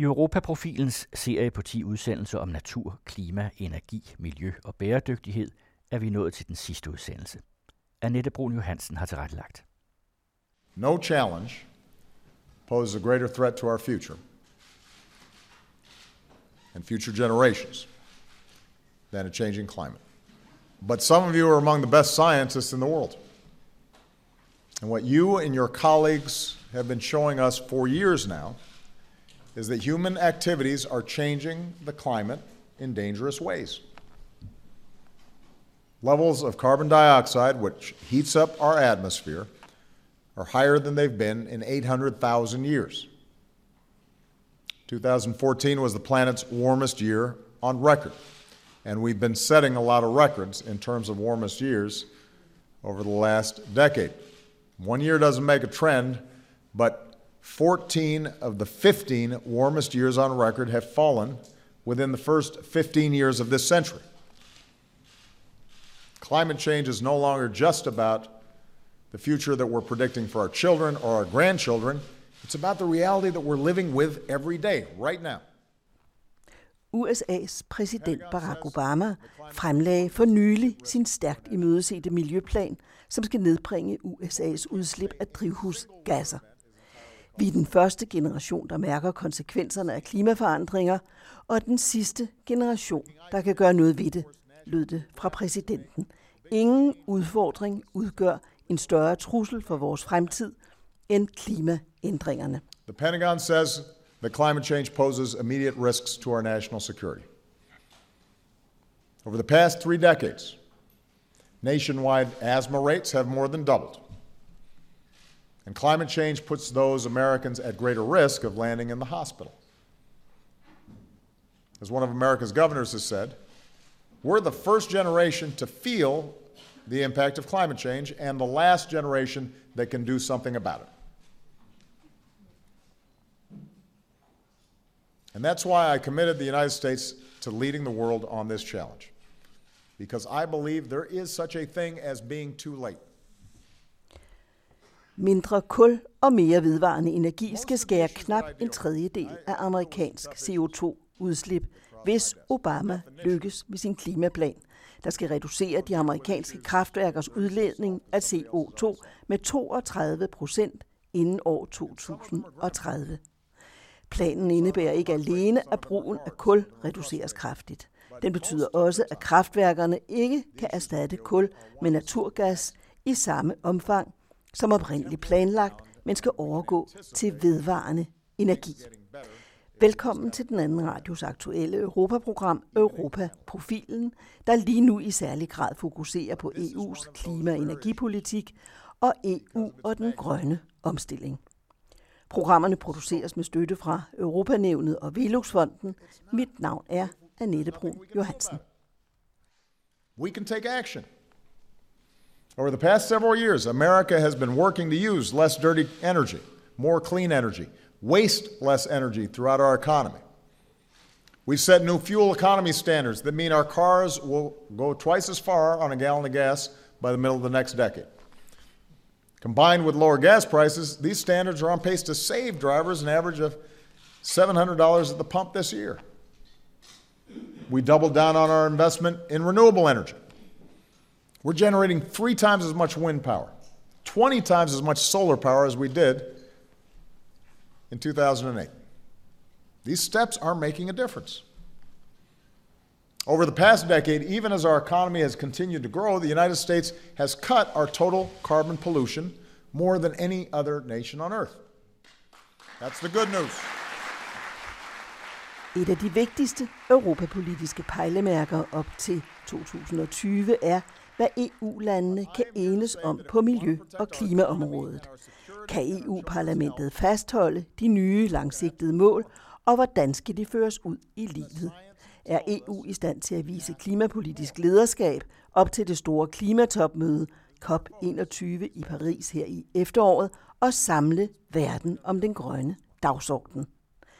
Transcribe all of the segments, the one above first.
I Europaprofilens serie på 10 udsendelser om natur, klima, energi, miljø og bæredygtighed er vi nået til den sidste udsendelse. Annette Brun Johansen har tilrettelagt. No challenge poses a greater threat to our future and future generations than a changing climate. But some of you are among the best scientists in the world. And what you and your colleagues have been showing us for years now is that human activities are changing the climate in dangerous ways. Levels of carbon dioxide, which heats up our atmosphere, are higher than they've been in 800,000 years. 2014 was the planet's warmest year on record, and we've been setting a lot of records in terms of warmest years over the last decade. One year doesn't make a trend, but 14 of the 15 warmest years on record have fallen within the first 15 years of this century. Climate change is no longer just about the future that we're predicting for our children or our grandchildren. It's about the reality that we're living with every day, right now. USA's præsident Barack Obama fremlagde for nylig sin stærkt imødesete miljøplan, som skal nedbringe USA's udslip af drivhusgasser. Vi er den første generation, der mærker konsekvenserne af klimaforandringer, og den sidste generation, der kan gøre noget ved det, lød det fra præsidenten. Ingen udfordring udgør en større trussel for vores fremtid end klimaændringerne. The Pentagon says that climate change poses immediate risks to our national security. Over the past three decades, nationwide asthma rates have more than doubled. And climate change puts those Americans at greater risk of landing in the hospital. As one of America's governors has said, we're the first generation to feel the impact of climate change and the last generation that can do something about it. And that's why I committed the United States to leading the world on this challenge. Because I believe there is such a thing as being too late. Mindre kul og mere vedvarende energi skal skære knap en tredjedel af amerikansk CO2-udslip, hvis Obama lykkes med sin klimaplan, der skal reducere de amerikanske kraftværkers udledning af CO2 med 32 procent inden år 2030. Planen indebærer ikke alene, at brugen af kul reduceres kraftigt. Den betyder også, at kraftværkerne ikke kan erstatte kul med naturgas i samme omfang som oprindeligt planlagt, men skal overgå til vedvarende energi. Velkommen til den anden radios aktuelle Europaprogram Europaprofilen, der lige nu i særlig grad fokuserer på EU's klima- og energipolitik og EU og den grønne omstilling. Programmerne produceres med støtte fra Europanævnet og Veluxfonden. Mit navn er Annette Brun Johansen. We can take action. Over the past several years, America has been working to use less dirty energy, more clean energy, waste less energy throughout our economy. We've set new fuel economy standards that mean our cars will go twice as far on a gallon of gas by the middle of the next decade. Combined with lower gas prices, these standards are on pace to save drivers an average of $700 at the pump this year. We doubled down on our investment in renewable energy. We're generating three times as much wind power, 20 times as much solar power as we did in 2008. These steps are making a difference. Over the past decade, even as our economy has continued to grow, the United States has cut our total carbon pollution more than any other nation on earth. That's the good news. Et af de vigtigste europapolitiske pejlemærker op til 2020 er, hvad EU-landene kan enes om på miljø- og klimaområdet. Kan EU-parlamentet fastholde de nye langsigtede mål, og hvordan skal de føres ud i livet? Er EU i stand til at vise klimapolitisk lederskab op til det store klimatopmøde COP21 i Paris her i efteråret og samle verden om den grønne dagsorden?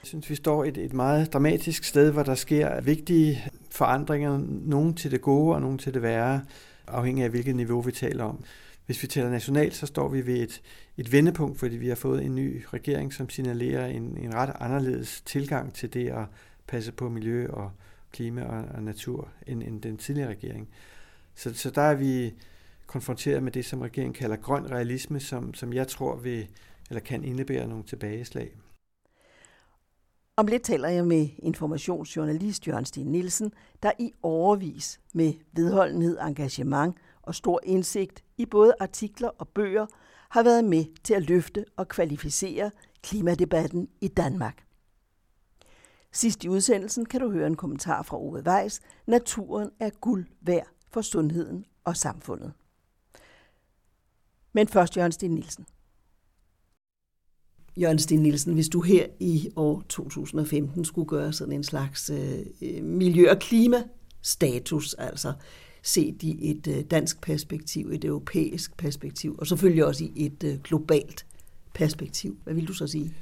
Jeg synes, vi står et, et meget dramatisk sted, hvor der sker vigtige forandringer, nogle til det gode og nogle til det værre, afhængig af hvilket niveau vi taler om. Hvis vi taler nationalt, så står vi ved et, et vendepunkt, fordi vi har fået en ny regering, som signalerer en, en ret anderledes tilgang til det at passe på miljø og klima og, og natur end, end den tidligere regering. Så, så der er vi konfronteret med det, som regeringen kalder grøn realisme, som, som jeg tror vil, eller kan indebære nogle tilbageslag. Om lidt taler jeg med informationsjournalist Jørgen Sten Nielsen, der i overvis med vedholdenhed, engagement og stor indsigt i både artikler og bøger har været med til at løfte og kvalificere klimadebatten i Danmark. Sidst i udsendelsen kan du høre en kommentar fra Ove Weiss. Naturen er guld værd for sundheden og samfundet. Men først Jørgen Sten Nielsen. Jørgen Sten Nielsen, hvis du her i år 2015 skulle gøre sådan en slags øh, øh, miljø- og klimastatus, altså set i et øh, dansk perspektiv, et europæisk perspektiv, og selvfølgelig også i et øh, globalt perspektiv. Hvad vil du så sige?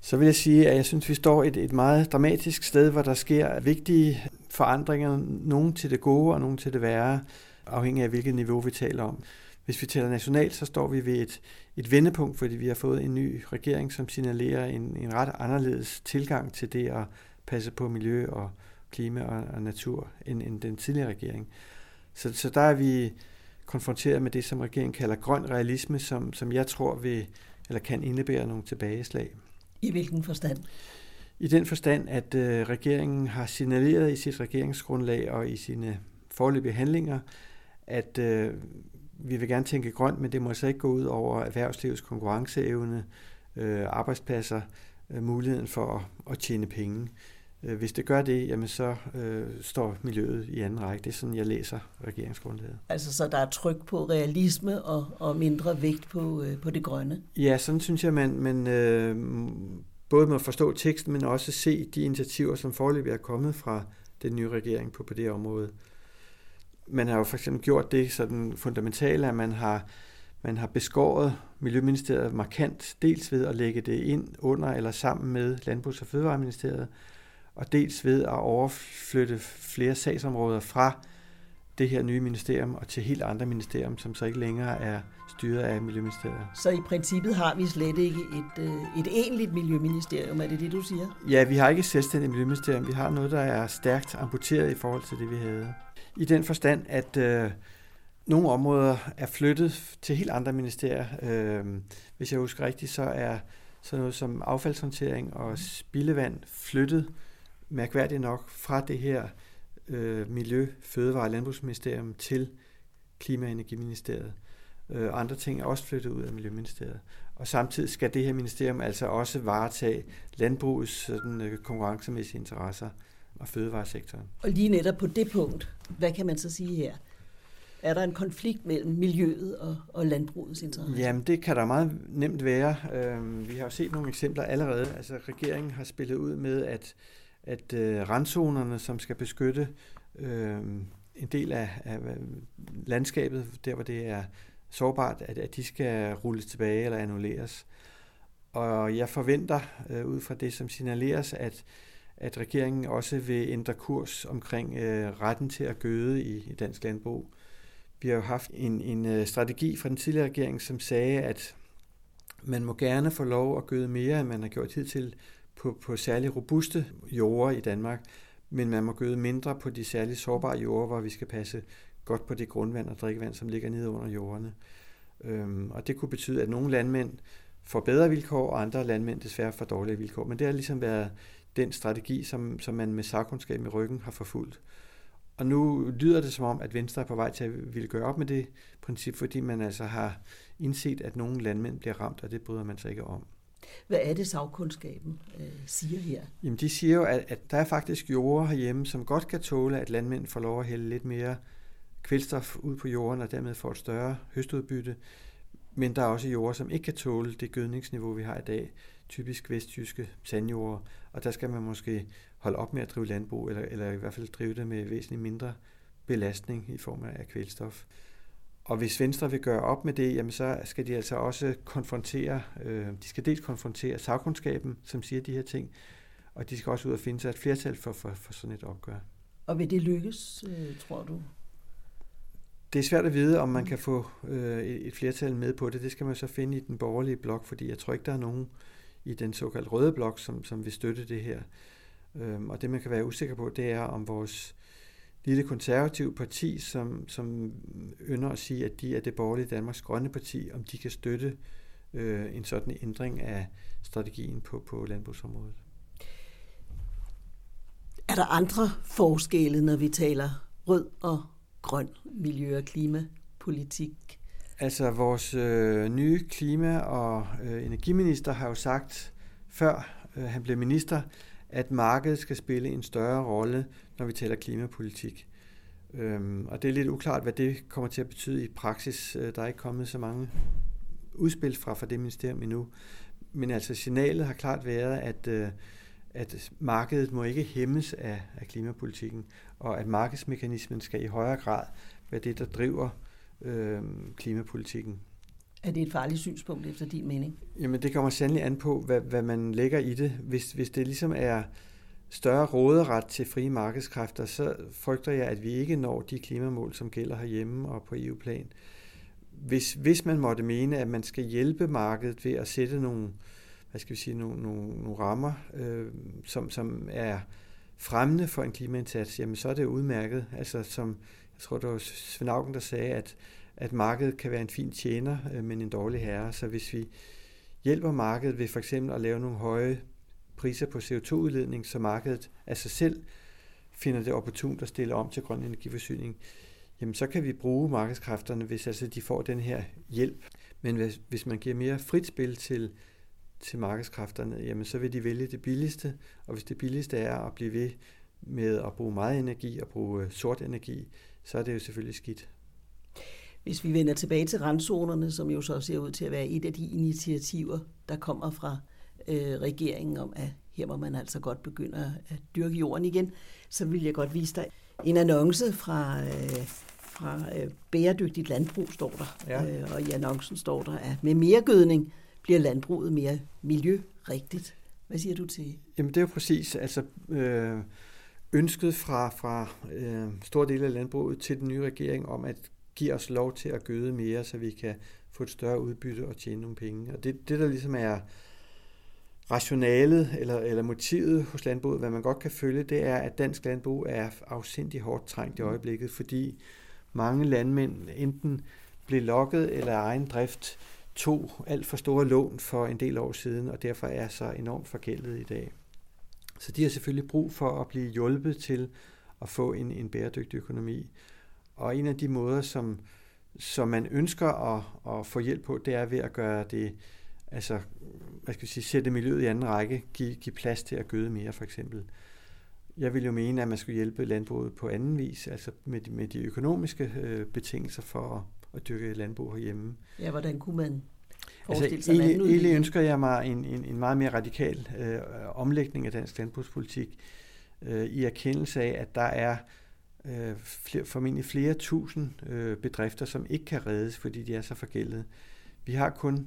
Så vil jeg sige, at jeg synes, vi står et, et meget dramatisk sted, hvor der sker vigtige forandringer, nogle til det gode og nogle til det værre, afhængig af hvilket niveau vi taler om. Hvis vi tæller nationalt, så står vi ved et, et vendepunkt, fordi vi har fået en ny regering, som signalerer en, en ret anderledes tilgang til det at passe på miljø og klima og, og natur end, end den tidligere regering. Så, så der er vi konfronteret med det, som regeringen kalder grøn realisme, som, som jeg tror vil, eller kan indebære nogle tilbageslag. I hvilken forstand? I den forstand, at øh, regeringen har signaleret i sit regeringsgrundlag og i sine forløbige handlinger, at øh, vi vil gerne tænke grønt, men det må så altså ikke gå ud over erhvervslivets konkurrenceevne, øh, arbejdspladser, øh, muligheden for at, at tjene penge. Øh, hvis det gør det, jamen så øh, står miljøet i anden række. Det er sådan, jeg læser regeringsgrundlaget. Altså så der er tryk på realisme og, og mindre vægt på, øh, på det grønne? Ja, sådan synes jeg, man, man øh, både må forstå teksten, men også se de initiativer, som forløbig er kommet fra den nye regering på, på det område. Man har jo for eksempel gjort det sådan fundamentale, at man har, man har beskåret Miljøministeriet markant, dels ved at lægge det ind under eller sammen med Landbrugs- og Fødevareministeriet, og dels ved at overflytte flere sagsområder fra det her nye ministerium og til helt andre ministerium, som så ikke længere er styret af Miljøministeriet. Så i princippet har vi slet ikke et, øh, et egentligt Miljøministerium, er det det, du siger? Ja, vi har ikke et selvstændigt Miljøministerium. Vi har noget, der er stærkt amputeret i forhold til det, vi havde. I den forstand, at øh, nogle områder er flyttet til helt andre ministerier. Øh, hvis jeg husker rigtigt, så er sådan noget som affaldshåndtering og spildevand flyttet mærkværdigt nok fra det her øh, Miljø, Fødevare og Landbrugsministerium til Klima- og Energiministeriet. Øh, andre ting er også flyttet ud af Miljøministeriet. Og samtidig skal det her ministerium altså også varetage landbrugets sådan, øh, konkurrencemæssige interesser og fødevaresektoren. Og lige netop på det punkt, hvad kan man så sige her? Er der en konflikt mellem miljøet og, og landbrugets interesser? Jamen, det kan der meget nemt være. Øh, vi har jo set nogle eksempler allerede. Altså, regeringen har spillet ud med, at at øh, randzonerne, som skal beskytte øh, en del af, af landskabet, der hvor det er sårbart, at, at de skal rulles tilbage eller annulleres. Og jeg forventer, øh, ud fra det, som signaleres, at, at regeringen også vil ændre kurs omkring øh, retten til at gøde i, i dansk landbrug. Vi har jo haft en, en øh, strategi fra den tidligere regering, som sagde, at man må gerne få lov at gøde mere, end man har gjort hidtil, på, på særlig robuste jorder i Danmark, men man må gøde mindre på de særligt sårbare jorder, hvor vi skal passe godt på det grundvand og drikkevand, som ligger nede under jorderne. Øhm, og det kunne betyde, at nogle landmænd får bedre vilkår, og andre landmænd desværre får dårlige vilkår. Men det har ligesom været den strategi, som, som man med sagkundskab i ryggen har forfulgt. Og nu lyder det som om, at Venstre er på vej til at ville gøre op med det princip, fordi man altså har indset, at nogle landmænd bliver ramt, og det bryder man sig ikke om. Hvad er det, sagkundskaben øh, siger her? Jamen, de siger jo, at, at der er faktisk jorder herhjemme, som godt kan tåle, at landmænd får lov at hælde lidt mere kvælstof ud på jorden, og dermed får et større høstudbytte. Men der er også jorder, som ikke kan tåle det gødningsniveau, vi har i dag. Typisk vestjyske sandjorder. Og der skal man måske holde op med at drive landbrug, eller, eller i hvert fald drive det med væsentligt mindre belastning i form af kvælstof. Og hvis Venstre vil gøre op med det, jamen så skal de altså også konfrontere, øh, de skal dels konfrontere sagkundskaben, som siger de her ting, og de skal også ud og finde sig et flertal for, for, for sådan et opgør. Og vil det lykkes, øh, tror du? det er svært at vide, om man kan få øh, et flertal med på det. Det skal man så finde i den borgerlige blok, fordi jeg tror ikke, der er nogen i den såkaldte røde blok, som, som vil støtte det her. Øhm, og det, man kan være usikker på, det er, om vores lille konservative parti, som, som ynder at sige, at de er det borgerlige Danmarks grønne parti, om de kan støtte øh, en sådan ændring af strategien på, på landbrugsområdet. Er der andre forskelle, når vi taler rød og grøn miljø- og klimapolitik? Altså vores øh, nye klima- og øh, energiminister har jo sagt, før øh, han blev minister, at markedet skal spille en større rolle, når vi taler klimapolitik. Øhm, og det er lidt uklart, hvad det kommer til at betyde i praksis. Øh, der er ikke kommet så mange udspil fra, fra det ministerium endnu. Men altså signalet har klart været, at, øh, at markedet må ikke hæmmes af, af klimapolitikken, og at markedsmekanismen skal i højere grad være det, der driver øh, klimapolitikken. Er det et farligt synspunkt efter din mening? Jamen det kommer sandelig an på, hvad, hvad man lægger i det. Hvis, hvis det ligesom er større råderet til frie markedskræfter, så frygter jeg, at vi ikke når de klimamål, som gælder herhjemme og på EU-plan. Hvis, hvis man måtte mene, at man skal hjælpe markedet ved at sætte nogle, hvad skal vi sige, nogle, nogle, nogle rammer, øh, som, som er fremmende for en klimaindsats, jamen så er det udmærket. Altså som, jeg tror, det var Svend Augen, der sagde, at at markedet kan være en fin tjener, øh, men en dårlig herre. Så hvis vi hjælper markedet ved for eksempel at lave nogle høje priser på CO2-udledning, så markedet af sig selv finder det opportunt at stille om til grøn energiforsyning, jamen så kan vi bruge markedskræfterne, hvis altså de får den her hjælp. Men hvis, hvis man giver mere frit spil til, til markedskræfterne, jamen så vil de vælge det billigste, og hvis det billigste er at blive ved med at bruge meget energi og bruge øh, sort energi, så er det jo selvfølgelig skidt. Hvis vi vender tilbage til randzonerne, som jo så ser ud til at være et af de initiativer, der kommer fra øh, regeringen om, at her må man altså godt begynde at dyrke jorden igen, så vil jeg godt vise dig en annonce fra, øh, fra øh, bæredygtigt landbrug, står der. Ja. Øh, og i annoncen står der, at med mere gødning bliver landbruget mere miljørigtigt. Hvad siger du til? Jamen det er jo præcis, altså øh, ønsket fra, fra øh, store dele af landbruget til den nye regering om at give os lov til at gøde mere, så vi kan få et større udbytte og tjene nogle penge. Og det, det der ligesom er rationalet eller, eller motivet hos landbruget, hvad man godt kan følge, det er, at dansk landbrug er afsindig hårdt trængt i øjeblikket, fordi mange landmænd enten blev lokket eller egen drift tog alt for store lån for en del år siden, og derfor er så enormt forgældet i dag. Så de har selvfølgelig brug for at blive hjulpet til at få en, en bæredygtig økonomi. Og en af de måder, som, som man ønsker at, at få hjælp på, det er ved at gøre det, altså, hvad skal vi sige, sætte miljøet i anden række, give, give plads til at gøde mere for eksempel. Jeg vil jo mene, at man skulle hjælpe landbruget på anden vis, altså med de, med de økonomiske øh, betingelser for at, at dyrke landbrug herhjemme. Ja, hvordan kunne man Altså, egentlig, egentlig ønsker jeg mig en, en, en meget mere radikal øh, omlægning af dansk landbrugspolitik øh, i erkendelse af, at der er øh, flere, formentlig flere tusind øh, bedrifter, som ikke kan reddes, fordi de er så forgældet. Vi har kun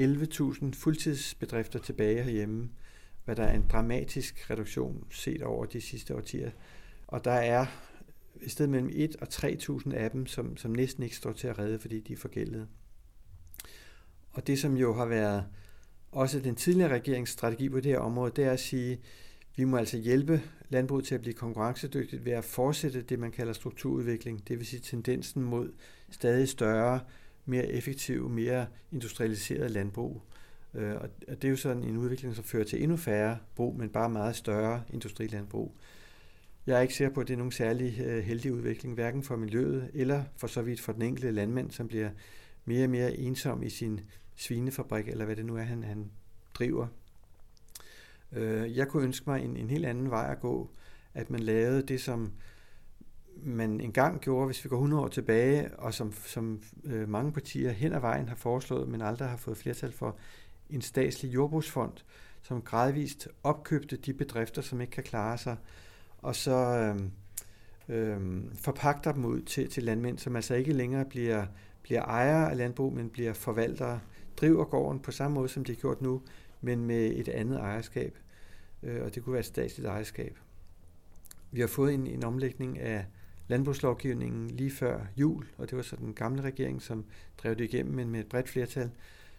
11.000 fuldtidsbedrifter tilbage herhjemme, hvad der er en dramatisk reduktion set over de sidste årtier. Og der er i stedet mellem 1 og 3.000 af dem, som, som næsten ikke står til at redde, fordi de er forgældet. Og det, som jo har været også den tidligere regerings strategi på det her område, det er at sige, vi må altså hjælpe landbruget til at blive konkurrencedygtigt ved at fortsætte det, man kalder strukturudvikling, det vil sige tendensen mod stadig større, mere effektive, mere industrialiserede landbrug. Øh, og det er jo sådan en udvikling, som fører til endnu færre brug, men bare meget større industrilandbrug. Jeg er ikke sikker på, at det er nogen særlig øh, heldig udvikling, hverken for miljøet eller for så vidt for den enkelte landmand, som bliver mere og mere ensom i sin svinefabrik, eller hvad det nu er, han, han driver. Øh, jeg kunne ønske mig en, en helt anden vej at gå, at man lavede det, som man engang gjorde, hvis vi går 100 år tilbage, og som, som øh, mange partier hen ad vejen har foreslået, men aldrig har fået flertal for, en statslig jordbrugsfond, som gradvist opkøbte de bedrifter, som ikke kan klare sig, og så øh, øh, forpagter dem ud til, til landmænd, som altså ikke længere bliver, bliver ejere af landbrug, men bliver forvaltere, driver gården på samme måde, som de har gjort nu, men med et andet ejerskab øh, og det kunne være et statsligt ejerskab. Vi har fået en, en omlægning af landbrugslovgivningen lige før jul, og det var så den gamle regering, som drev det igennem, men med et bredt flertal,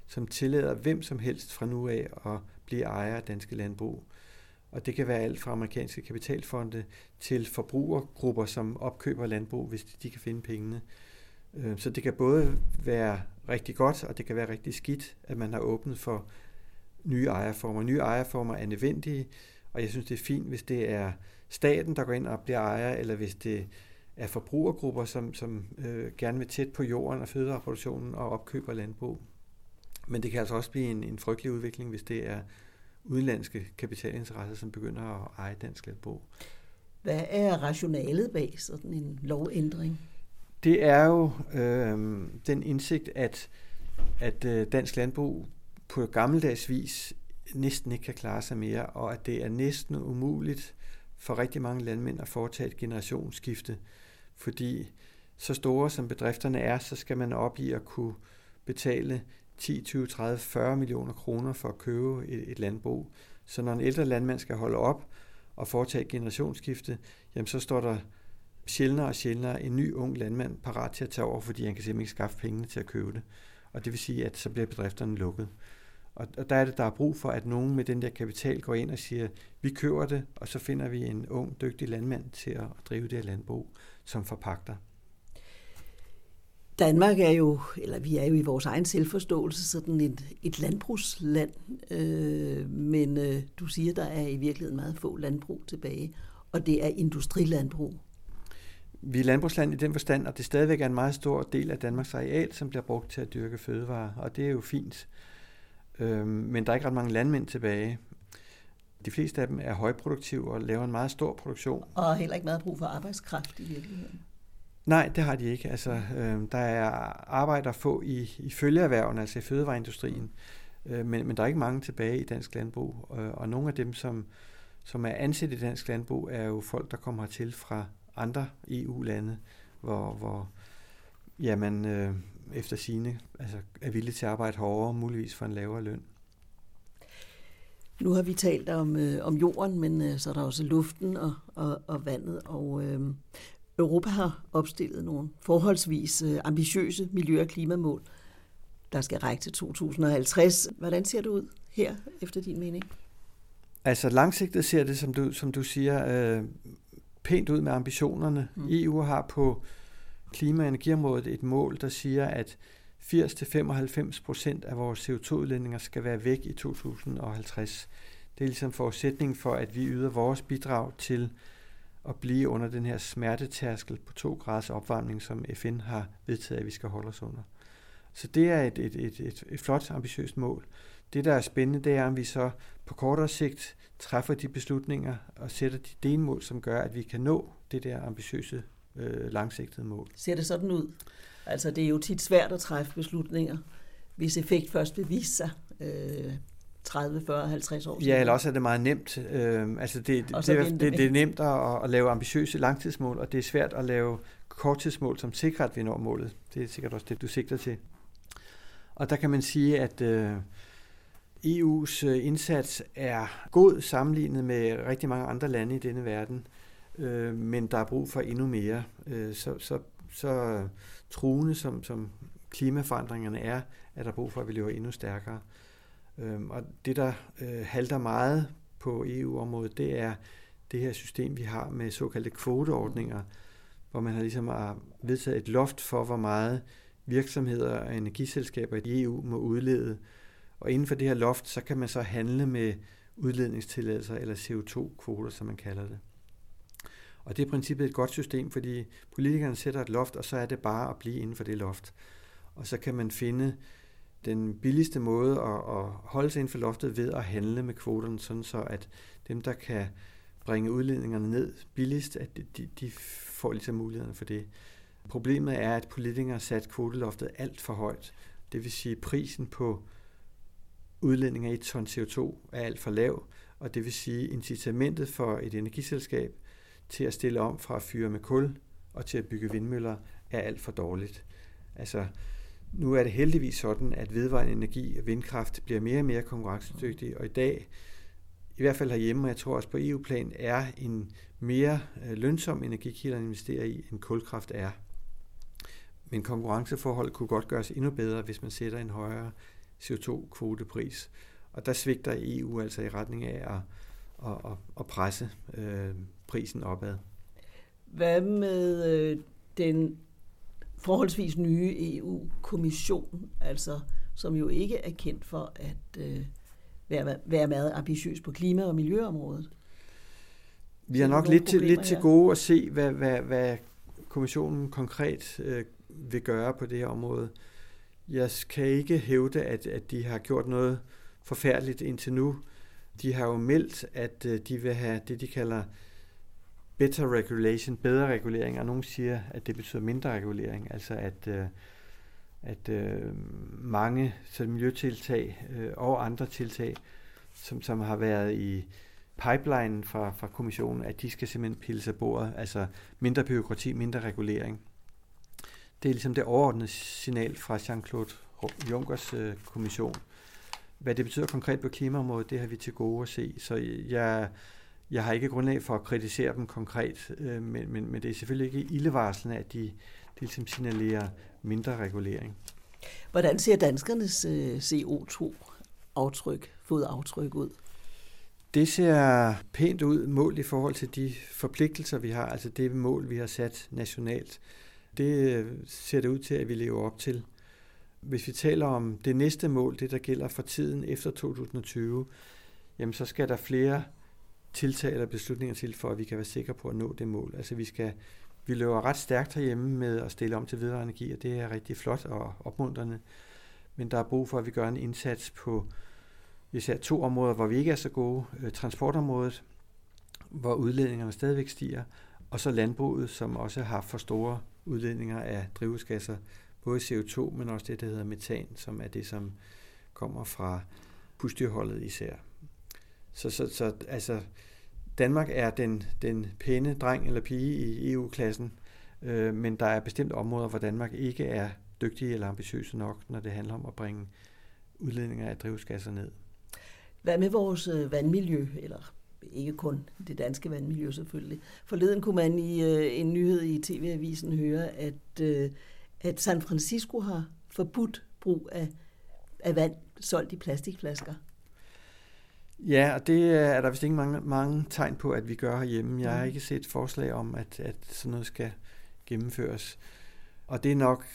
som tillader hvem som helst fra nu af at blive ejer af danske landbrug. Og det kan være alt fra amerikanske kapitalfonde til forbrugergrupper, som opkøber landbrug, hvis de kan finde pengene. Øh, så det kan både være rigtig godt, og det kan være rigtig skidt, at man har åbnet for nye ejerformer. Nye ejerformer er nødvendige, og jeg synes, det er fint, hvis det er staten, der går ind og bliver ejer, eller hvis det er forbrugergrupper, som, som øh, gerne vil tæt på jorden og fødevareproduktionen og opkøber landbrug. Men det kan altså også blive en, en frygtelig udvikling, hvis det er udenlandske kapitalinteresser, som begynder at eje dansk landbrug. Hvad er rationalet bag sådan en lovændring? Det er jo øh, den indsigt, at, at øh, dansk landbrug på gammeldags vis næsten ikke kan klare sig mere, og at det er næsten umuligt for rigtig mange landmænd at foretage et generationsskifte, fordi så store som bedrifterne er, så skal man op i at kunne betale 10, 20, 30, 40 millioner kroner for at købe et, et landbrug. Så når en ældre landmand skal holde op og foretage et generationsskifte, jamen så står der sjældnere og sjældnere en ny ung landmand parat til at tage over, fordi han kan simpelthen ikke skaffe pengene til at købe det. Og det vil sige, at så bliver bedrifterne lukket. Og, og der er det, der er brug for, at nogen med den der kapital går ind og siger, vi køber det, og så finder vi en ung, dygtig landmand til at drive det her landbrug som forpagter. Danmark er jo, eller vi er jo i vores egen selvforståelse, sådan et, et landbrugsland, øh, men øh, du siger, der er i virkeligheden meget få landbrug tilbage, og det er industrilandbrug. Vi er landbrugsland i den forstand, og det stadigvæk er en meget stor del af Danmarks areal, som bliver brugt til at dyrke fødevarer, og det er jo fint. Øh, men der er ikke ret mange landmænd tilbage. De fleste af dem er højproduktive og laver en meget stor produktion. Og heller ikke meget brug for arbejdskraft i virkeligheden. Nej, det har de ikke. Altså, øh, der er arbejder få i, i følgeerhvervene, altså i fødevareindustrien, øh, men, men der er ikke mange tilbage i dansk landbrug. Og, og nogle af dem, som, som er ansat i dansk landbrug, er jo folk, der kommer til fra andre EU-lande, hvor, hvor ja, man øh, efter sine altså, er villig til at arbejde hårdere, muligvis for en lavere løn. Nu har vi talt om, øh, om jorden, men øh, så er der også luften og, og, og vandet. Og øh, Europa har opstillet nogle forholdsvis øh, ambitiøse miljø- og klimamål, der skal række til 2050. Hvordan ser det ud her, efter din mening? Altså langsigtet ser det, som du, som du siger, øh, pænt ud med ambitionerne. Mm. EU har på klima- og energiområdet et mål, der siger, at 80-95 procent af vores CO2-udledninger skal være væk i 2050. Det er ligesom forudsætning for, at vi yder vores bidrag til at blive under den her smertetærskel på 2 graders opvarmning, som FN har vedtaget, at vi skal holde os under. Så det er et, et, et, et, et flot, ambitiøst mål. Det, der er spændende, det er, om vi så på kortere sigt træffer de beslutninger og sætter de delmål, som gør, at vi kan nå det der ambitiøse, øh, langsigtede mål. Ser det sådan ud? Altså, det er jo tit svært at træffe beslutninger, hvis effekt først vil vise sig. Øh, 30, 40, 50 år siden. Ja, eller også er det meget nemt. Øh, altså det, det, det, er, det, det er nemt at, at lave ambitiøse langtidsmål, og det er svært at lave korttidsmål, som sikrer, at vi når målet. Det er sikkert også det, du sigter til. Og der kan man sige, at øh, EU's øh, indsats er god sammenlignet med rigtig mange andre lande i denne verden, øh, men der er brug for endnu mere. Øh, så, så, så truende som, som klimaforandringerne er, er der brug for, at vi lever endnu stærkere. Øh, og det, der øh, halter meget på EU-området, det er det her system, vi har med såkaldte kvoteordninger, hvor man har ligesom har vedtaget et loft for, hvor meget virksomheder og energiselskaber i EU må udlede. Og inden for det her loft, så kan man så handle med udledningstilladelser eller CO2-kvoter, som man kalder det. Og det er i princippet et godt system, fordi politikerne sætter et loft, og så er det bare at blive inden for det loft. Og så kan man finde den billigste måde at, at holde sig inden for loftet ved at handle med kvoterne, sådan så at dem, der kan bringe udledningerne ned billigst, at de, de får ligesom mulighederne for det. Problemet er, at politikere har sat kvoteloftet alt for højt. Det vil sige, at prisen på udledninger i et ton CO2 er alt for lav, og det vil sige, at incitamentet for et energiselskab til at stille om fra at fyre med kul og til at bygge vindmøller er alt for dårligt. Altså, nu er det heldigvis sådan, at vedvarende energi og vindkraft bliver mere og mere konkurrencedygtige, og i dag i hvert fald herhjemme, og jeg tror også på EU-plan, er en mere øh, lønsom energikilde at investere i, end kulkraft er. Men konkurrenceforholdet kunne godt gøres endnu bedre, hvis man sætter en højere CO2-kvotepris. Og der svigter EU altså i retning af at, at, at, at presse øh, prisen opad. Hvad med øh, den forholdsvis nye EU-kommission, altså som jo ikke er kendt for at øh, være, være meget ambitiøs på klima- og miljøområdet? Vi har nok lidt til, lidt til gode at se, hvad, hvad, hvad kommissionen konkret øh, vil gøre på det her område. Jeg kan ikke hævde, at, at de har gjort noget forfærdeligt indtil nu. De har jo meldt, at øh, de vil have det, de kalder better regulation, bedre regulering, og nogen siger, at det betyder mindre regulering, altså at, øh, at øh, mange så miljøtiltag og andre tiltag, som, som har været i pipeline fra, fra kommissionen, at de skal simpelthen pille af bordet, altså mindre byråkrati, mindre regulering. Det er ligesom det overordnede signal fra Jean-Claude Junckers øh, kommission. Hvad det betyder konkret på klimaområdet, det har vi til gode at se. Så jeg, jeg har ikke grundlag for at kritisere dem konkret, øh, men, men, men det er selvfølgelig ikke ildevarslende, at de, de ligesom signalerer mindre regulering. Hvordan ser danskernes øh, CO2-aftryk, fodaftryk ud? Det ser pænt ud målt i forhold til de forpligtelser, vi har, altså det mål, vi har sat nationalt. Det øh, ser det ud til, at vi lever op til. Hvis vi taler om det næste mål, det der gælder for tiden efter 2020, jamen så skal der flere tiltag eller beslutninger til, for at vi kan være sikre på at nå det mål. Altså vi skal vi løber ret stærkt herhjemme med at stille om til videre energi, og det er rigtig flot og opmuntrende. Men der er brug for, at vi gør en indsats på især to områder, hvor vi ikke er så gode. Øh, transportområdet, hvor udledningerne stadigvæk stiger, og så landbruget, som også har for store udledninger af drivhusgasser, både CO2, men også det, der hedder metan, som er det, som kommer fra husdyrholdet især. Så, så, så altså, Danmark er den, den pæne dreng eller pige i EU-klassen, øh, men der er bestemt områder, hvor Danmark ikke er dygtige eller ambitiøse nok, når det handler om at bringe udledninger af drivhusgasser ned. Hvad med vores øh, vandmiljø, eller ikke kun det danske vandmiljø selvfølgelig. Forleden kunne man i øh, en nyhed i TV-avisen høre, at, øh, at San Francisco har forbudt brug af, af vand solgt i plastikflasker. Ja, og det er der vist ikke mange, mange tegn på, at vi gør herhjemme. Jeg har mm. ikke set forslag om, at, at sådan noget skal gennemføres. Og det er nok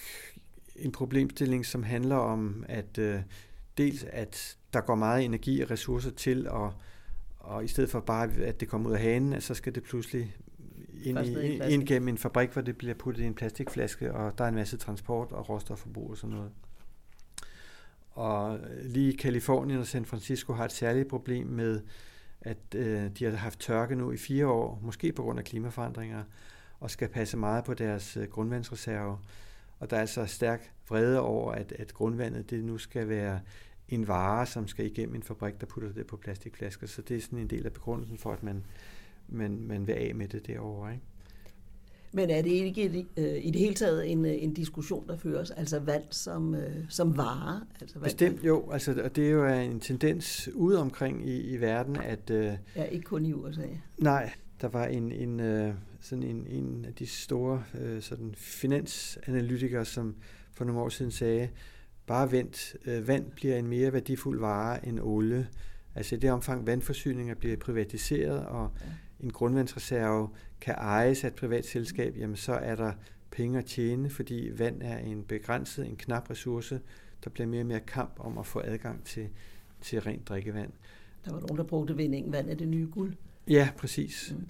en problemstilling, som handler om, at øh, dels at der går meget energi og ressourcer til, og, og i stedet for bare, at det kommer ud af hanen, så skal det pludselig ind, i, ind gennem en fabrik, hvor det bliver puttet i en plastikflaske, og der er en masse transport og råstofforbrug og sådan noget. Og lige Kalifornien og San Francisco har et særligt problem med, at øh, de har haft tørke nu i fire år, måske på grund af klimaforandringer, og skal passe meget på deres øh, grundvandsreserve. Og der er altså stærk vrede over, at, at grundvandet det nu skal være en vare, som skal igennem en fabrik, der putter det på plastikflasker. Så det er sådan en del af begrundelsen for, at man, man, man vil af med det derovre. Ikke? Men er det ikke øh, i det hele taget en, øh, en diskussion, der føres, altså vand som, øh, som vare? Altså vand, Bestemt jo, altså, og det er jo en tendens ude omkring i, i verden, at... Øh, ja, ikke kun i USA. Nej, der var en, en, øh, sådan en, en af de store øh, sådan finansanalytikere, som for nogle år siden sagde, bare vent, øh, vand bliver en mere værdifuld vare end olie. Altså i det omfang vandforsyninger bliver privatiseret, og en grundvandsreserve kan ejes af et privat selskab, jamen så er der penge at tjene, fordi vand er en begrænset, en knap ressource. Der bliver mere og mere kamp om at få adgang til, til rent drikkevand. Der var nogen, der brugte vinding. Vand er det nye guld. Ja, præcis. Mm.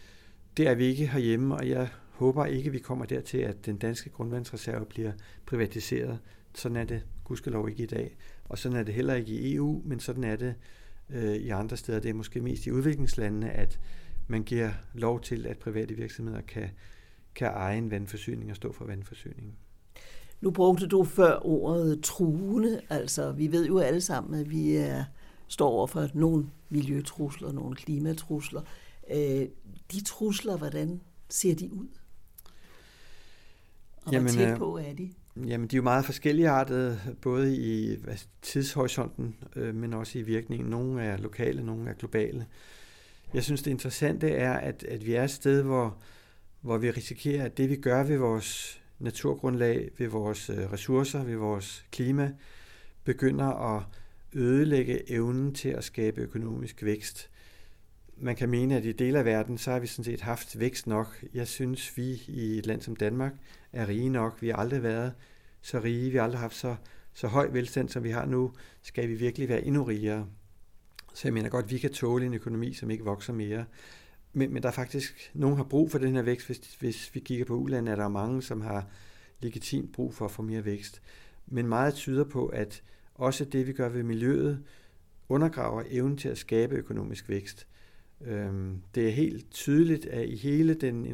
Det er vi ikke herhjemme, og jeg håber ikke, vi kommer dertil, at den danske grundvandsreserve bliver privatiseret. Sådan er det gudskelov ikke i dag. Og sådan er det heller ikke i EU, men sådan er det øh, i andre steder. Det er måske mest i udviklingslandene, at man giver lov til, at private virksomheder kan, kan eje en vandforsyning og stå for vandforsyningen. Nu brugte du før ordet truende. Altså, vi ved jo alle sammen, at vi er, står over for nogle miljøtrusler, nogle klimatrusler. Øh, de trusler, hvordan ser de ud? Og jamen, hvor tæt øh, på er de? Jamen, de er jo meget forskelligartede, både i tidshorisonten, øh, men også i virkningen. Nogle er lokale, nogle er globale. Jeg synes, det interessante er, at, at vi er et sted, hvor, hvor vi risikerer, at det vi gør ved vores naturgrundlag, ved vores øh, ressourcer, ved vores klima, begynder at ødelægge evnen til at skabe økonomisk vækst. Man kan mene, at i dele af verden, så har vi sådan set haft vækst nok. Jeg synes, vi i et land som Danmark er rige nok. Vi har aldrig været så rige, vi har aldrig haft så, så høj velstand, som vi har nu. Skal vi virkelig være endnu rigere? Så jeg mener godt, at vi kan tåle en økonomi, som ikke vokser mere. Men, men der er faktisk, nogen har brug for den her vækst. Hvis, hvis vi kigger på udlandet, er der mange, som har legitimt brug for at få mere vækst. Men meget tyder på, at også det, vi gør ved miljøet, undergraver evnen til at skabe økonomisk vækst. Øhm, det er helt tydeligt, at i hele den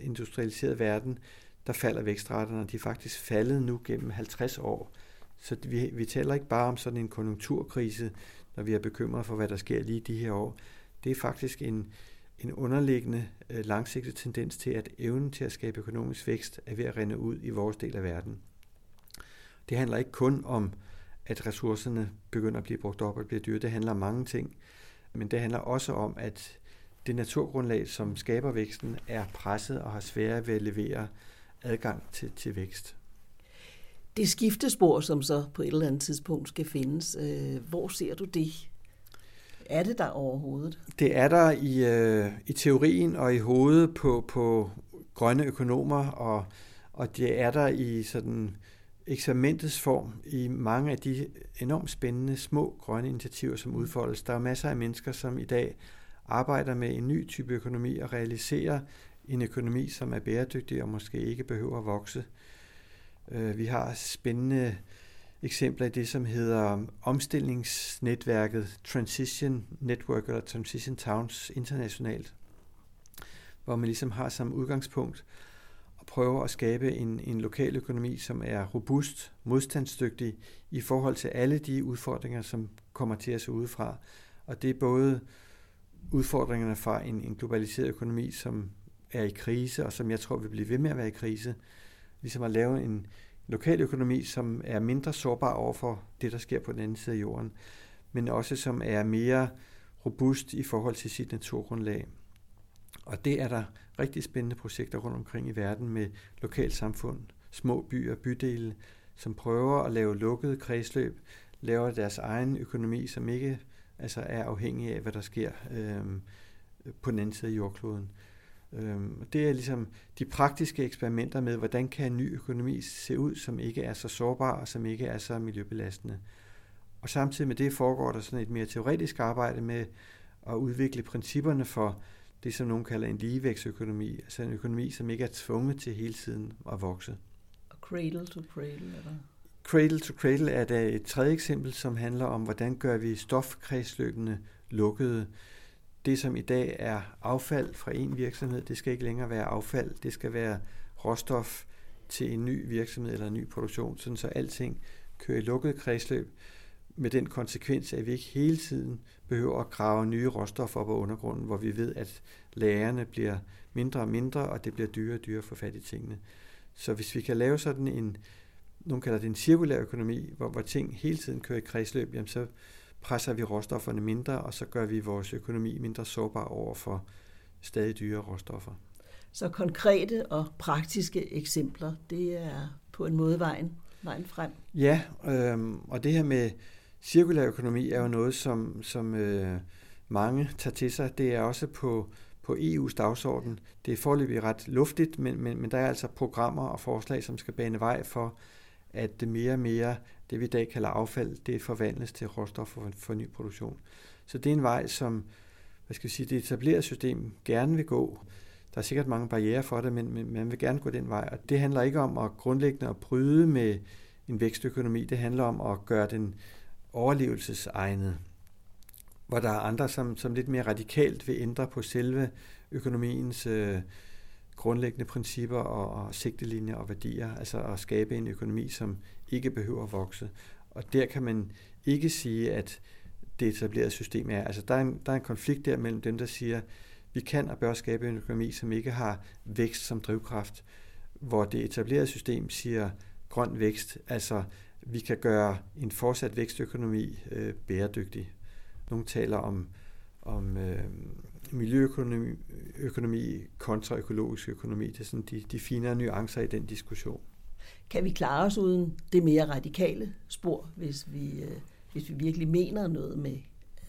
industrialiserede verden, der falder vækstraterne, de er faktisk faldet nu gennem 50 år. Så vi, vi taler ikke bare om sådan en konjunkturkrise, når vi er bekymret for, hvad der sker lige de her år. Det er faktisk en, en underliggende øh, langsigtet tendens til, at evnen til at skabe økonomisk vækst er ved at rende ud i vores del af verden. Det handler ikke kun om, at ressourcerne begynder at blive brugt op og bliver dyre. Det handler om mange ting. Men det handler også om, at det naturgrundlag, som skaber væksten, er presset og har svære ved at levere adgang til, til vækst. Det skiftespor, som så på et eller andet tidspunkt skal findes, øh, hvor ser du det? Er det der overhovedet? Det er der i, øh, i teorien og i hovedet på, på grønne økonomer, og, og det er der i sådan eksperimentets form i mange af de enormt spændende små grønne initiativer, som udfoldes. Der er masser af mennesker, som i dag arbejder med en ny type økonomi og realiserer en økonomi, som er bæredygtig og måske ikke behøver at vokse. Øh, vi har spændende eksempler i det, som hedder omstillingsnetværket Transition Network eller Transition Towns internationalt, hvor man ligesom har som udgangspunkt at prøve at skabe en, en lokal økonomi, som er robust, modstandsdygtig i forhold til alle de udfordringer, som kommer til os udefra. Og det er både udfordringerne fra en, en globaliseret økonomi, som er i krise, og som jeg tror vil blive ved med at være i krise, ligesom at lave en lokal økonomi, som er mindre sårbar over for det, der sker på den anden side af jorden, men også som er mere robust i forhold til sit naturgrundlag. Og det er der rigtig spændende projekter rundt omkring i verden med lokalsamfund, små byer, bydele, som prøver at lave lukkede kredsløb, laver deres egen økonomi, som ikke altså er afhængig af, hvad der sker øh, på den anden side af jordkloden. Øhm, det er ligesom de praktiske eksperimenter med, hvordan kan en ny økonomi se ud, som ikke er så sårbar og som ikke er så miljøbelastende. Og samtidig med det foregår der sådan et mere teoretisk arbejde med at udvikle principperne for det, som nogen kalder en ligevægtsøkonomi, altså en økonomi, som ikke er tvunget til hele tiden at vokse. Og cradle to cradle, eller? Cradle to cradle er da et tredje eksempel, som handler om, hvordan gør vi stofkredsløbene lukkede det, som i dag er affald fra en virksomhed, det skal ikke længere være affald, det skal være råstof til en ny virksomhed eller en ny produktion, sådan så alting kører i lukket kredsløb, med den konsekvens, at vi ikke hele tiden behøver at grave nye råstoffer op af undergrunden, hvor vi ved, at lagerne bliver mindre og mindre, og det bliver dyrere og dyrere for fat i tingene. Så hvis vi kan lave sådan en, nogen kalder det en cirkulær økonomi, hvor, hvor ting hele tiden kører i kredsløb, jamen så presser vi råstofferne mindre, og så gør vi vores økonomi mindre sårbar over for stadig dyre råstoffer. Så konkrete og praktiske eksempler, det er på en måde vejen, vejen frem. Ja, øhm, og det her med cirkulær økonomi er jo noget, som, som øh, mange tager til sig. Det er også på, på EU's dagsorden. Det er forløbig ret luftigt, men, men, men der er altså programmer og forslag, som skal bane vej for, at det mere og mere, det vi i dag kalder affald, det forvandles til råstof for, for ny produktion. Så det er en vej, som hvad skal vi sige, det etablerede system gerne vil gå. Der er sikkert mange barriere for det, men, men man vil gerne gå den vej. Og det handler ikke om at grundlæggende at bryde med en vækstøkonomi. Det handler om at gøre den overlevelsesegnet. Hvor der er andre, som, som lidt mere radikalt vil ændre på selve økonomiens øh, grundlæggende principper og, og sigtelinjer og værdier, altså at skabe en økonomi, som ikke behøver at vokse. Og der kan man ikke sige, at det etablerede system er. Altså der er en, der er en konflikt der mellem dem, der siger, vi kan og bør skabe en økonomi, som ikke har vækst som drivkraft, hvor det etablerede system siger grøn vækst, altså vi kan gøre en fortsat vækstøkonomi øh, bæredygtig. Nogle taler om, om øh, miljøøkonomi økonomi kontra økologisk økonomi. Det er sådan de, de finere nuancer i den diskussion. Kan vi klare os uden det mere radikale spor, hvis vi, øh, hvis vi virkelig mener noget med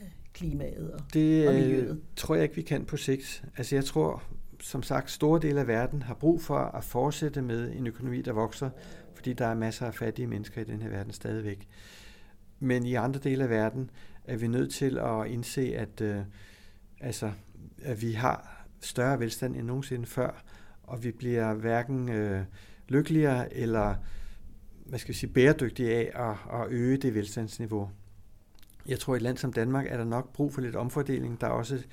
øh, klimaet og, det, og øh, miljøet? tror jeg ikke, vi kan på sigt. Altså jeg tror, som sagt, store dele af verden har brug for at fortsætte med en økonomi, der vokser, fordi der er masser af fattige mennesker i den her verden stadigvæk. Men i andre dele af verden er vi nødt til at indse, at, øh, altså, at vi har større velstand end nogensinde før, og vi bliver hverken øh, lykkeligere eller hvad skal vi sige, bæredygtige af at, at øge det velstandsniveau. Jeg tror, at i et land som Danmark er der nok brug for lidt omfordeling. Der er også,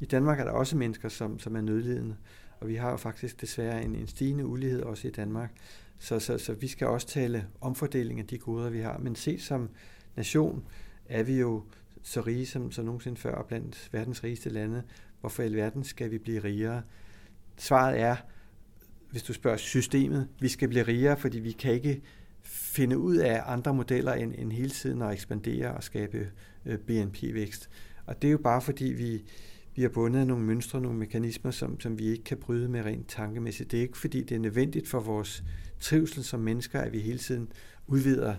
I Danmark er der også mennesker, som, som er nødlidende, og vi har jo faktisk desværre en, en stigende ulighed også i Danmark. Så, så, så vi skal også tale omfordeling af de goder, vi har. Men set som nation er vi jo så rige som, som nogensinde før blandt verdens rigeste lande. Hvorfor i alverden skal vi blive rigere? Svaret er, hvis du spørger systemet, vi skal blive rigere, fordi vi kan ikke finde ud af andre modeller end, end hele tiden at ekspandere og skabe øh, BNP-vækst. Og det er jo bare fordi, vi, vi har bundet nogle mønstre, nogle mekanismer, som, som vi ikke kan bryde med rent tankemæssigt. Det er ikke fordi, det er nødvendigt for vores trivsel som mennesker, at vi hele tiden udvider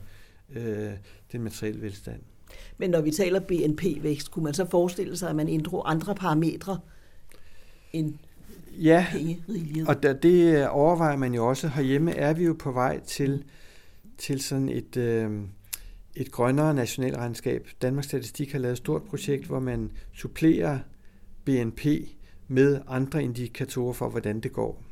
øh, den materielle velstand. Men når vi taler BNP-vækst, kunne man så forestille sig, at man inddrog andre parametre end ja, og der, det overvejer man jo også. Herhjemme er vi jo på vej til, til sådan et, øh, et grønnere nationalregnskab. Danmarks Statistik har lavet et stort projekt, hvor man supplerer BNP med andre indikatorer for, hvordan det går.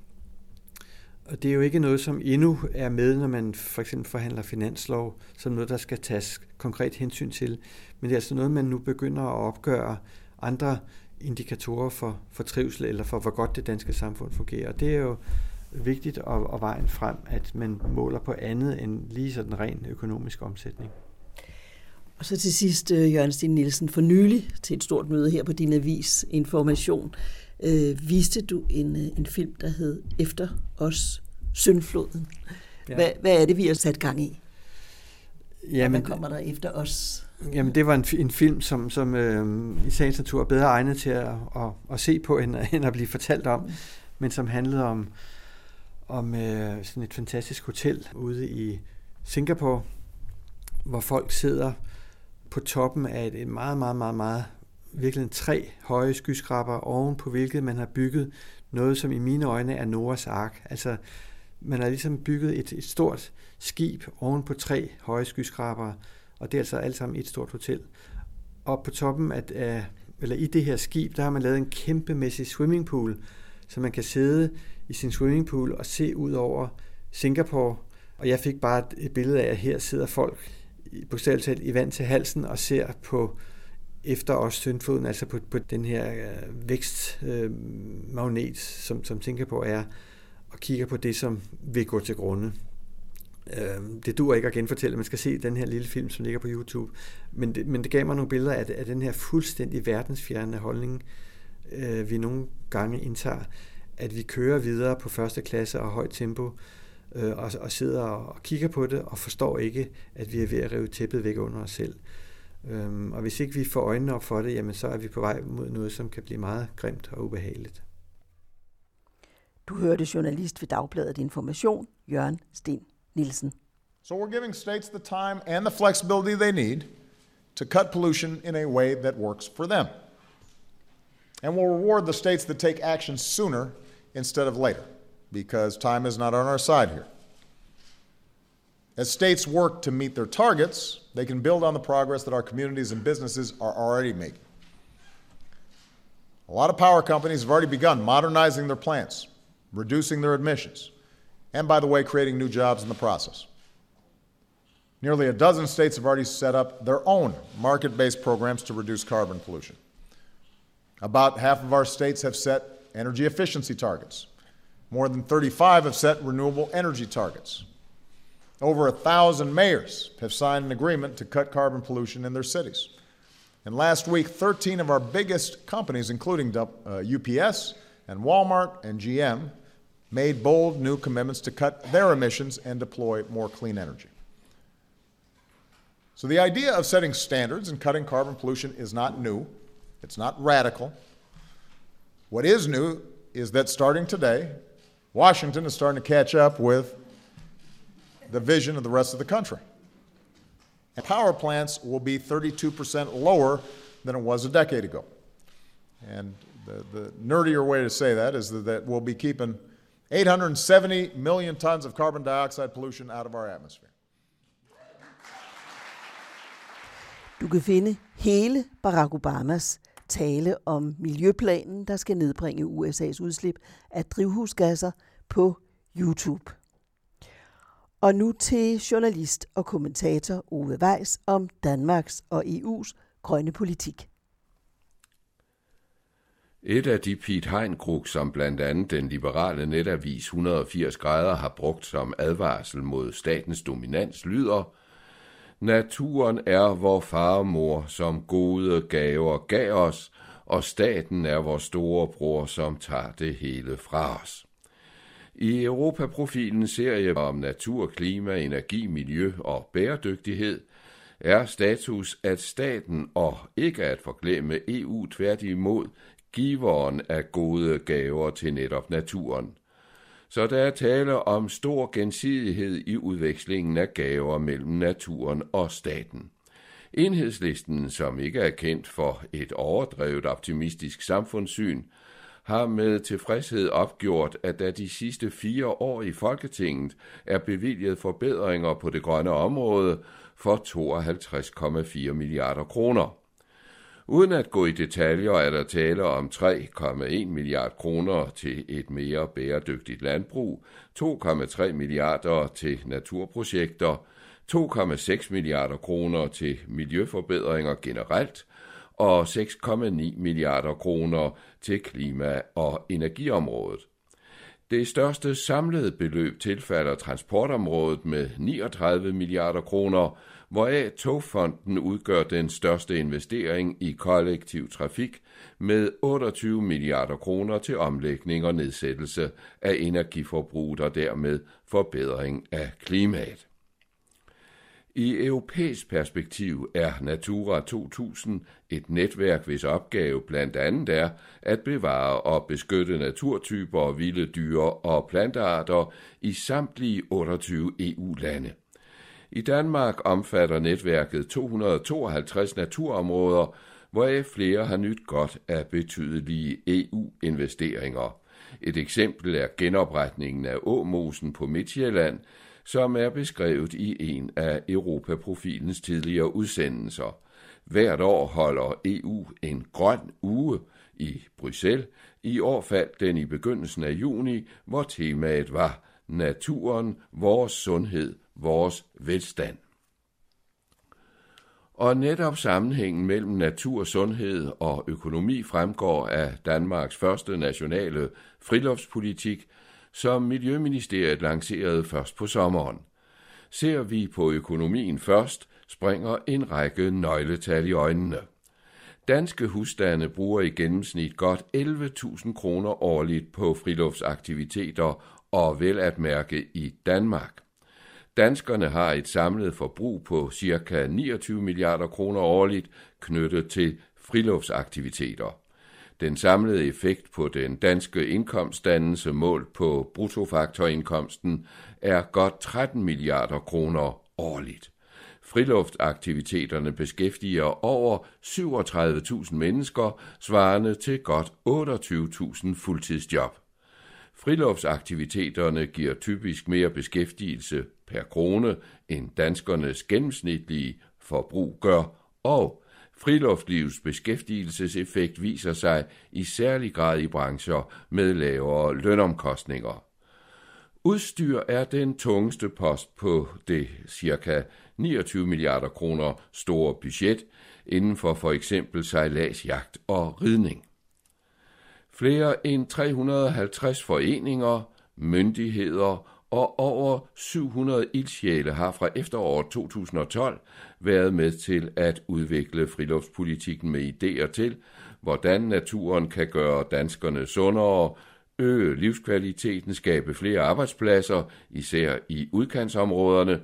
Og det er jo ikke noget, som endnu er med, når man for eksempel forhandler finanslov, som noget, der skal tages konkret hensyn til. Men det er altså noget, man nu begynder at opgøre andre indikatorer for, for trivsel eller for, hvor godt det danske samfund fungerer. Og det er jo vigtigt og, og vejen frem, at man måler på andet end lige sådan ren økonomisk omsætning. Og så til sidst, øh, Jørgen Sten Nielsen, for nylig til et stort møde her på din avis Information, øh, viste du en, øh, en film, der hed Efter os, Syndfloden. Ja. Hvad, hvad er det, vi har sat gang i? Jamen, hvad kommer der efter os? Jamen, det var en, en film, som, som øh, i sagens natur er bedre egnet til at, at, at se på, end, end at blive fortalt om, men som handlede om, om øh, sådan et fantastisk hotel ude i Singapore, hvor folk sidder på toppen af et meget, meget, meget, meget virkelig tre høje skyskraber oven på hvilket man har bygget noget, som i mine øjne er Noras ark. Altså, man har ligesom bygget et, et stort skib oven på tre høje skyskraber, og det er altså alt sammen et stort hotel. Og på toppen af, af eller i det her skib, der har man lavet en kæmpemæssig swimmingpool, så man kan sidde i sin swimmingpool og se ud over Singapore. Og jeg fik bare et billede af, at her sidder folk bogstaveligt talt i vand til halsen og ser på efter også syndfoden, altså på, på den her øh, vækstmagnet, øh, som, som Singapore er, og kigger på det, som vil gå til grunde. Øh, det dur ikke at genfortælle, man skal se den her lille film, som ligger på YouTube. Men det, men det gav mig nogle billeder af, af den her fuldstændig verdensfjerne holdning, øh, vi nogle gange indtager, at vi kører videre på første klasse og højt tempo, øh, og, og sidder og kigger på det, og forstår ikke, at vi er ved at rive tæppet væk under os selv. Øhm, og hvis ikke vi får øjnene op for det, jamen så er vi på vej mod noget, som kan blive meget grimt og ubehageligt. Du hørte journalist ved Dagbladet Information, Jørgen Sten Nielsen. So we're giving states the time and the flexibility they need to cut pollution in a way that works for them. And we'll reward the states that take action sooner instead of later, because time is not on our side here. As states work to meet their targets, they can build on the progress that our communities and businesses are already making. A lot of power companies have already begun modernizing their plants, reducing their emissions, and by the way, creating new jobs in the process. Nearly a dozen states have already set up their own market based programs to reduce carbon pollution. About half of our states have set energy efficiency targets. More than 35 have set renewable energy targets. Over a thousand mayors have signed an agreement to cut carbon pollution in their cities. And last week, 13 of our biggest companies, including uh, UPS and Walmart and GM, made bold new commitments to cut their emissions and deploy more clean energy. So the idea of setting standards and cutting carbon pollution is not new, it's not radical. What is new is that starting today, Washington is starting to catch up with the vision of the rest of the country. And power plants will be 32% lower than it was a decade ago. And the, the nerdier way to say that is that, that we'll be keeping 870 million tons of carbon dioxide pollution out of our atmosphere. Du kan finde hele Barack Obamas tale om miljøplanen, der skal nedbringe USA's udslip af drivhusgasser på YouTube. Og nu til journalist og kommentator Ove Weiss om Danmarks og EU's grønne politik. Et af de Piet Heinkrug, som blandt andet den liberale netavis 180 grader har brugt som advarsel mod statens dominans, lyder Naturen er vor farmor, som gode gaver gav os, og staten er vor storebror, som tager det hele fra os. I Europaprofilen serie om natur, klima, energi, miljø og bæredygtighed er status, at staten og ikke at forglemme EU tværtimod giveren af gode gaver til netop naturen. Så der er tale om stor gensidighed i udvekslingen af gaver mellem naturen og staten. Enhedslisten, som ikke er kendt for et overdrevet optimistisk samfundssyn, har med tilfredshed opgjort, at der de sidste fire år i Folketinget er bevilget forbedringer på det grønne område for 52,4 milliarder kroner. Uden at gå i detaljer er der tale om 3,1 milliard kroner til et mere bæredygtigt landbrug, 2,3 milliarder til naturprojekter, 2,6 milliarder kroner til miljøforbedringer generelt og 6,9 milliarder kroner til klima- og energiområdet. Det største samlede beløb tilfalder transportområdet med 39 milliarder kroner, hvoraf Togfonden udgør den største investering i kollektiv trafik med 28 milliarder kroner til omlægning og nedsættelse af energiforbruget og dermed forbedring af klimaet. I europæisk perspektiv er Natura 2000 et netværk, hvis opgave blandt andet er at bevare og beskytte naturtyper og vilde dyr og plantearter i samtlige 28 EU-lande. I Danmark omfatter netværket 252 naturområder, hvoraf flere har nyt godt af betydelige EU-investeringer. Et eksempel er genopretningen af Åmosen på Midtjylland, som er beskrevet i en af Europaprofilens tidligere udsendelser. Hvert år holder EU en grøn uge i Bruxelles. I år faldt den i begyndelsen af juni, hvor temaet var naturen, vores sundhed, vores velstand. Og netop sammenhængen mellem natur, sundhed og økonomi fremgår af Danmarks første nationale friluftspolitik, som Miljøministeriet lancerede først på sommeren. Ser vi på økonomien først, springer en række nøgletal i øjnene. Danske husstande bruger i gennemsnit godt 11.000 kroner årligt på friluftsaktiviteter og vel at mærke i Danmark. Danskerne har et samlet forbrug på ca. 29 milliarder kroner årligt knyttet til friluftsaktiviteter. Den samlede effekt på den danske indkomstdannelse målt på bruttofaktorindkomsten er godt 13 milliarder kroner årligt. Friluftaktiviteterne beskæftiger over 37.000 mennesker, svarende til godt 28.000 fuldtidsjob. Friluftsaktiviteterne giver typisk mere beskæftigelse per krone, end danskernes gennemsnitlige forbrug gør, og Friluftslivets beskæftigelseseffekt viser sig i særlig grad i brancher med lavere lønomkostninger. Udstyr er den tungeste post på det ca. 29 milliarder kroner store budget inden for for eksempel sejladsjagt og ridning. Flere end 350 foreninger, myndigheder og over 700 ildsjæle har fra efteråret 2012 været med til at udvikle friluftspolitikken med idéer til, hvordan naturen kan gøre danskerne sundere, øge livskvaliteten, skabe flere arbejdspladser, især i udkantsområderne,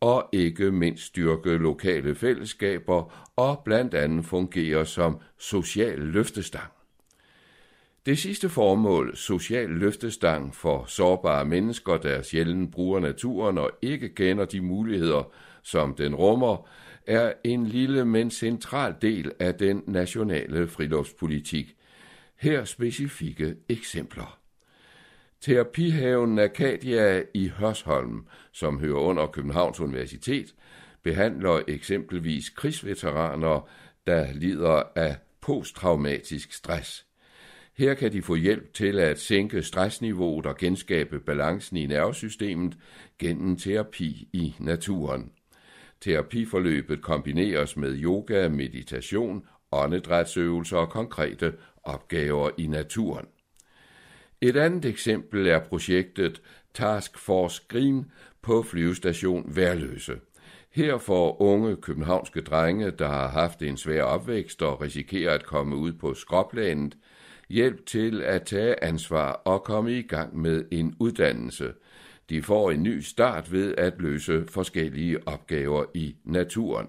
og ikke mindst styrke lokale fællesskaber og blandt andet fungere som social løftestang. Det sidste formål, social løftestang for sårbare mennesker, der sjældent bruger naturen og ikke kender de muligheder, som den rummer, er en lille, men central del af den nationale friluftspolitik. Her specifikke eksempler. Terapihaven Arcadia i Hørsholm, som hører under Københavns Universitet, behandler eksempelvis krigsveteraner, der lider af posttraumatisk stress. Her kan de få hjælp til at sænke stressniveauet og genskabe balancen i nervesystemet gennem terapi i naturen. Terapiforløbet kombineres med yoga, meditation, åndedrætsøvelser og konkrete opgaver i naturen. Et andet eksempel er projektet Task Force Green på flyvestation Værløse. Her får unge københavnske drenge, der har haft en svær opvækst og risikerer at komme ud på skråplanet, hjælp til at tage ansvar og komme i gang med en uddannelse. De får en ny start ved at løse forskellige opgaver i naturen.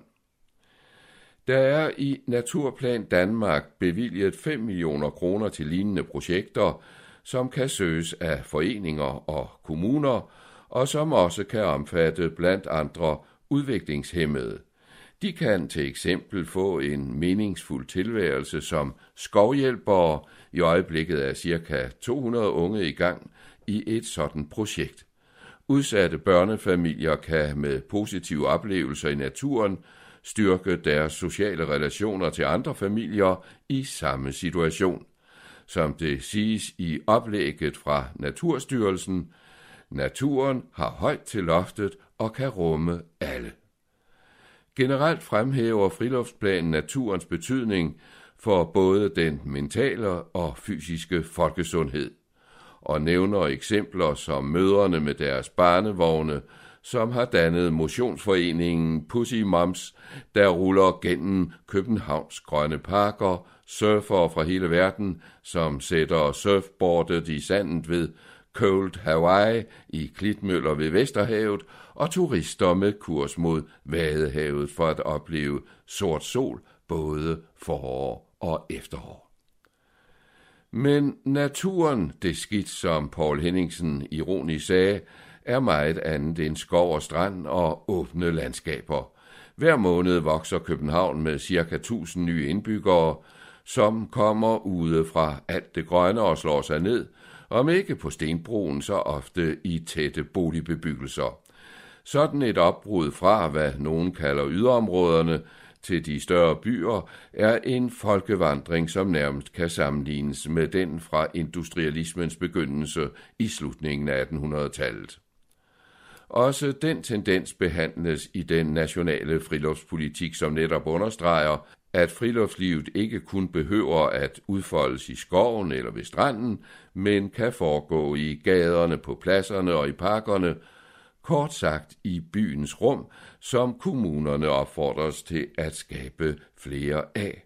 Der er i Naturplan Danmark bevilget 5 millioner kroner til lignende projekter, som kan søges af foreninger og kommuner, og som også kan omfatte blandt andre udviklingshemmede. De kan til eksempel få en meningsfuld tilværelse som skovhjælpere. I øjeblikket er ca. 200 unge i gang i et sådan projekt. Udsatte børnefamilier kan med positive oplevelser i naturen styrke deres sociale relationer til andre familier i samme situation. Som det siges i oplægget fra Naturstyrelsen, naturen har højt til loftet og kan rumme alle. Generelt fremhæver friluftsplanen naturens betydning for både den mentale og fysiske folkesundhed, og nævner eksempler som møderne med deres barnevogne, som har dannet motionsforeningen Pussy Moms, der ruller gennem Københavns grønne parker, surfere fra hele verden, som sætter surfboardet i sandet ved Cold Hawaii i Klitmøller ved Vesterhavet, og turister med kurs mod Vadehavet for at opleve sort sol både forår og efterår. Men naturen, det skidt som Paul Henningsen ironisk sagde, er meget andet end skov og strand og åbne landskaber. Hver måned vokser København med ca. 1000 nye indbyggere, som kommer ude fra alt det grønne og slår sig ned, om ikke på stenbroen, så ofte i tætte boligbebyggelser. Sådan et opbrud fra, hvad nogen kalder yderområderne, til de større byer, er en folkevandring, som nærmest kan sammenlignes med den fra industrialismens begyndelse i slutningen af 1800-tallet. Også den tendens behandles i den nationale friluftspolitik, som netop understreger, at friluftslivet ikke kun behøver at udfoldes i skoven eller ved stranden, men kan foregå i gaderne, på pladserne og i parkerne, kort sagt i byens rum, som kommunerne opfordres til at skabe flere af.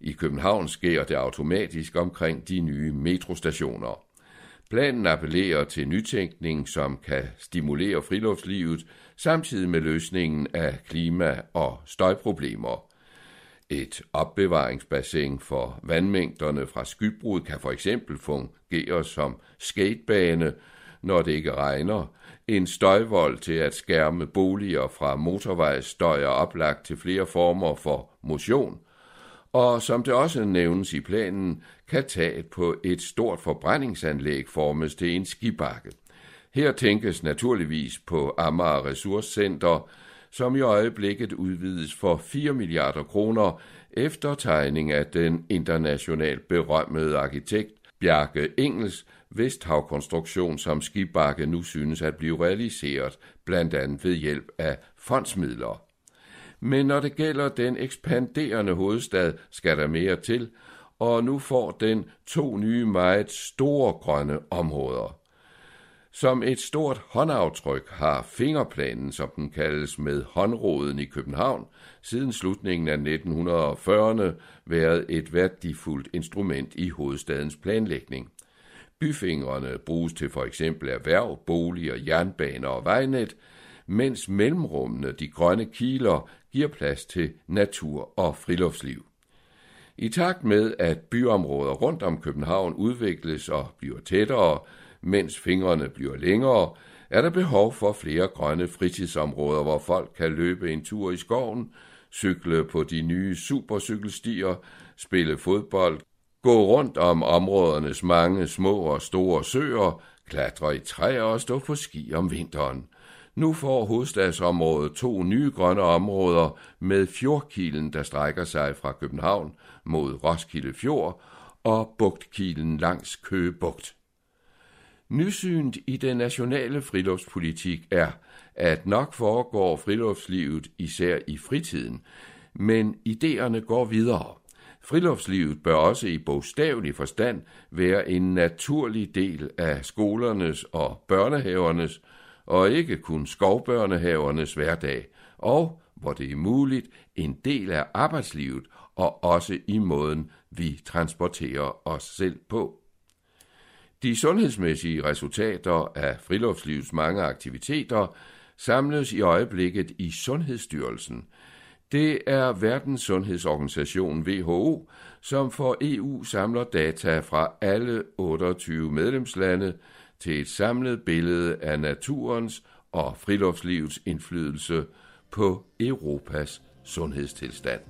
I København sker det automatisk omkring de nye metrostationer. Planen appellerer til nytænkning, som kan stimulere friluftslivet, samtidig med løsningen af klima- og støjproblemer. Et opbevaringsbassin for vandmængderne fra skybrud kan for eksempel fungere som skatebane, når det ikke regner, en støjvold til at skærme boliger fra motorvejsstøj og oplagt til flere former for motion, og som det også nævnes i planen, kan taget på et stort forbrændingsanlæg formes til en skibakke. Her tænkes naturligvis på Amager Ressourcecenter, som i øjeblikket udvides for 4 milliarder kroner efter tegning af den internationalt berømmede arkitekt Bjarke Engels Vesthavkonstruktion, som Skibakke nu synes at blive realiseret, blandt andet ved hjælp af fondsmidler. Men når det gælder den ekspanderende hovedstad, skal der mere til, og nu får den to nye meget store grønne områder. Som et stort håndaftryk har fingerplanen, som den kaldes med håndråden i København, siden slutningen af 1940'erne været et værdifuldt instrument i hovedstadens planlægning. Byfingrene bruges til for eksempel erhverv, boliger, jernbaner og vejnet, mens mellemrummene, de grønne kiler, giver plads til natur og friluftsliv. I takt med, at byområder rundt om København udvikles og bliver tættere, mens fingrene bliver længere, er der behov for flere grønne fritidsområder, hvor folk kan løbe en tur i skoven, cykle på de nye supercykelstier, spille fodbold, gå rundt om områdernes mange små og store søer, klatre i træer og stå på ski om vinteren. Nu får hovedstadsområdet to nye grønne områder med fjordkilen, der strækker sig fra København mod Roskilde Fjord, og bugtkilen langs Køge Bugt. Nysynet i den nationale friluftspolitik er, at nok foregår friluftslivet især i fritiden, men idéerne går videre. Friluftslivet bør også i bogstavelig forstand være en naturlig del af skolernes og børnehavernes, og ikke kun skovbørnehavernes hverdag, og, hvor det er muligt, en del af arbejdslivet og også i måden, vi transporterer os selv på. De sundhedsmæssige resultater af friluftslivets mange aktiviteter samles i øjeblikket i Sundhedsstyrelsen. Det er Verdens Sundhedsorganisation WHO, som for EU samler data fra alle 28 medlemslande til et samlet billede af naturens og friluftslivets indflydelse på Europas sundhedstilstand.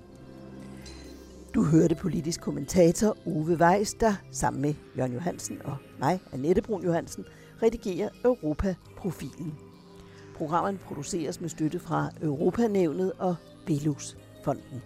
Du hørte politisk kommentator Ove Weiss, der sammen med Jørgen Johansen og mig, Annette Brun Johansen, redigerer Europa-profilen. Programmet produceres med støtte fra Europanævnet og Velux-fonden.